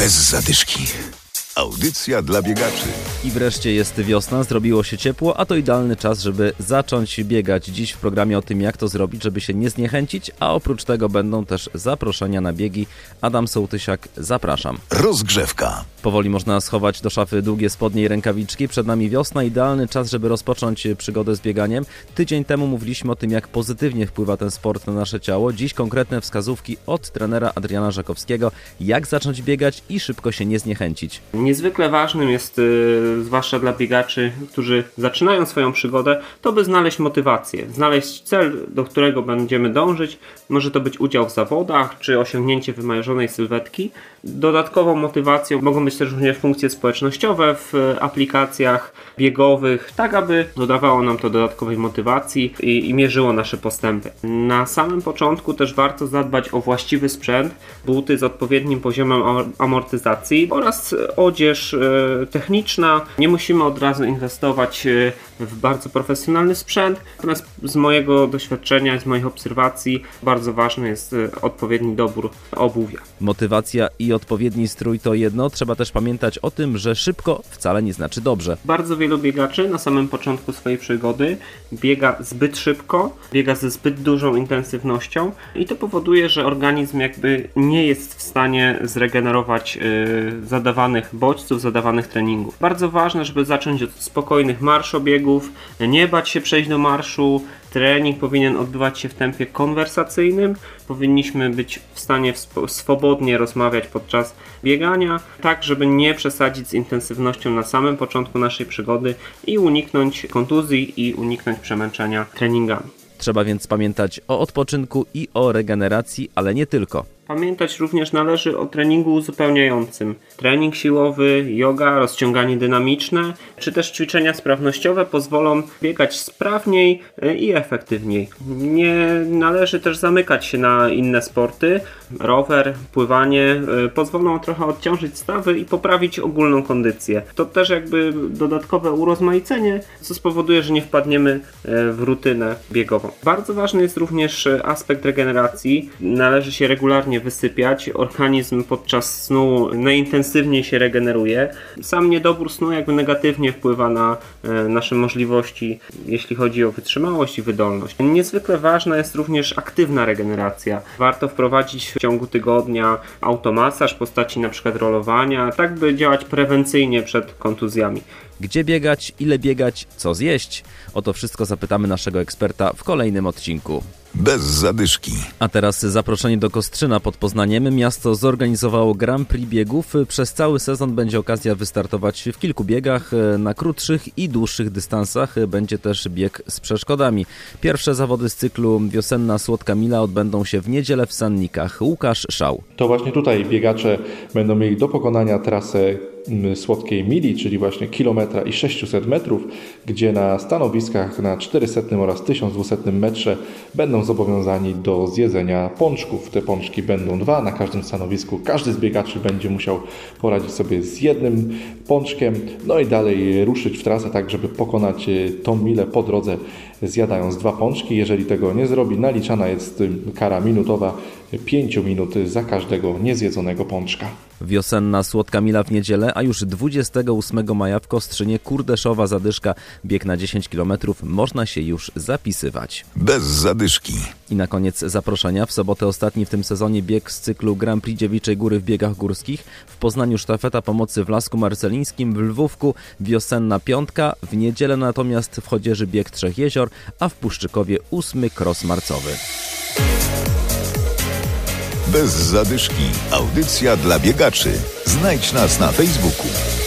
Bez zadyszki. Audycja dla biegaczy. I wreszcie jest wiosna, zrobiło się ciepło, a to idealny czas, żeby zacząć biegać. Dziś w programie o tym, jak to zrobić, żeby się nie zniechęcić, a oprócz tego będą też zaproszenia na biegi. Adam Sołtysiak, zapraszam. Rozgrzewka. Powoli można schować do szafy długie spodnie i rękawiczki. Przed nami wiosna, idealny czas, żeby rozpocząć przygodę z bieganiem. Tydzień temu mówiliśmy o tym, jak pozytywnie wpływa ten sport na nasze ciało. Dziś konkretne wskazówki od trenera Adriana Żakowskiego, jak zacząć biegać i szybko się nie zniechęcić. Niezwykle ważnym jest, y, zwłaszcza dla biegaczy, którzy zaczynają swoją przygodę, to by znaleźć motywację, znaleźć cel, do którego będziemy dążyć. Może to być udział w zawodach, czy osiągnięcie wymarzonej sylwetki. Dodatkową motywacją mogą być też również funkcje społecznościowe w aplikacjach biegowych, tak aby dodawało nam to dodatkowej motywacji i, i mierzyło nasze postępy. Na samym początku też warto zadbać o właściwy sprzęt, buty z odpowiednim poziomem amortyzacji oraz odzież e, techniczna. Nie musimy od razu inwestować e, w bardzo profesjonalny sprzęt, natomiast z mojego doświadczenia, z moich obserwacji bardzo ważny jest e, odpowiedni dobór obuwia. Motywacja i odpowiedni strój to jedno, trzeba też pamiętać o tym, że szybko wcale nie znaczy dobrze. Bardzo wielu biegaczy na samym początku swojej przygody biega zbyt szybko, biega ze zbyt dużą intensywnością i to powoduje, że organizm jakby nie jest w stanie zregenerować zadawanych bodźców, zadawanych treningów. Bardzo ważne, żeby zacząć od spokojnych marszobiegów, nie bać się przejść do marszu, trening powinien odbywać się w tempie konwersacyjnym. Powinniśmy być w stanie swobodnie rozmawiać podczas biegania, tak żeby nie przesadzić z intensywnością na samym początku naszej przygody i uniknąć kontuzji i uniknąć przemęczenia treningami. Trzeba więc pamiętać o odpoczynku i o regeneracji, ale nie tylko. Pamiętać również należy o treningu uzupełniającym. Trening siłowy, yoga, rozciąganie dynamiczne, czy też ćwiczenia sprawnościowe pozwolą biegać sprawniej e, i efektywniej. Nie należy też zamykać się na inne sporty. Rower, pływanie e, pozwolą trochę odciążyć stawy i poprawić ogólną kondycję. To też jakby dodatkowe urozmaicenie, co spowoduje, że nie wpadniemy e, w rutynę biegową. Bardzo ważny jest również aspekt regeneracji. Należy się regularnie wysypiać. Organizm podczas snu najintensywniej się regeneruje. Sam niedobór snu jakby negatywnie wpływa na e, nasze możliwości, jeśli chodzi o wytrzymałość i wydolność. Niezwykle ważna jest również aktywna regeneracja. Warto wprowadzić w ciągu tygodnia automasaż w postaci np. rolowania, tak by działać prewencyjnie przed kontuzjami. Gdzie biegać, ile biegać, co zjeść? O to wszystko zapytamy naszego eksperta w kolejnym odcinku. Bez zadyszki. A teraz zaproszenie do Kostrzyna pod Poznaniem. Miasto zorganizowało Grand Prix biegów. Przez cały sezon będzie okazja wystartować w kilku biegach, na krótszych i dłuższych dystansach. Będzie też bieg z przeszkodami. Pierwsze zawody z cyklu Wiosenna Słodka Mila odbędą się w niedzielę w Sannikach. Łukasz Szał. To właśnie tutaj biegacze będą mieli do pokonania trasę Słodkiej Mili, czyli właśnie kilometra i 600 metrów, gdzie na stanowiskach na 400 oraz 1200 metrze będą zobowiązani do zjedzenia pączków. Te pączki będą dwa na każdym stanowisku. Każdy z biegaczy będzie musiał poradzić sobie z jednym pączkiem, no i dalej ruszyć w trasę tak, żeby pokonać e, tą milę po drodze zjadając dwa pączki. Jeżeli tego nie zrobi, naliczana jest kara minutowa 5 minut za każdego niezjedzonego pączka. Wiosenna Słodka Mila w niedzielę, a już 28 maja w Kostrzynie Kurdeszowa Zadyszka. Bieg na 10 km można się już zapisywać. Bez zadyszki. I na koniec zaproszenia. W sobotę ostatni w tym sezonie bieg z cyklu Grand Prix Dziewiczej Góry w biegach górskich. W Poznaniu sztafeta pomocy w Lasku Marcelińskim, w Lwówku wiosenna piątka. W niedzielę natomiast w Chodzieży bieg Trzech Jezior, a w Puszczykowie ósmy kros marcowy. Bez zadyszki. Audycja dla biegaczy. Znajdź nas na Facebooku.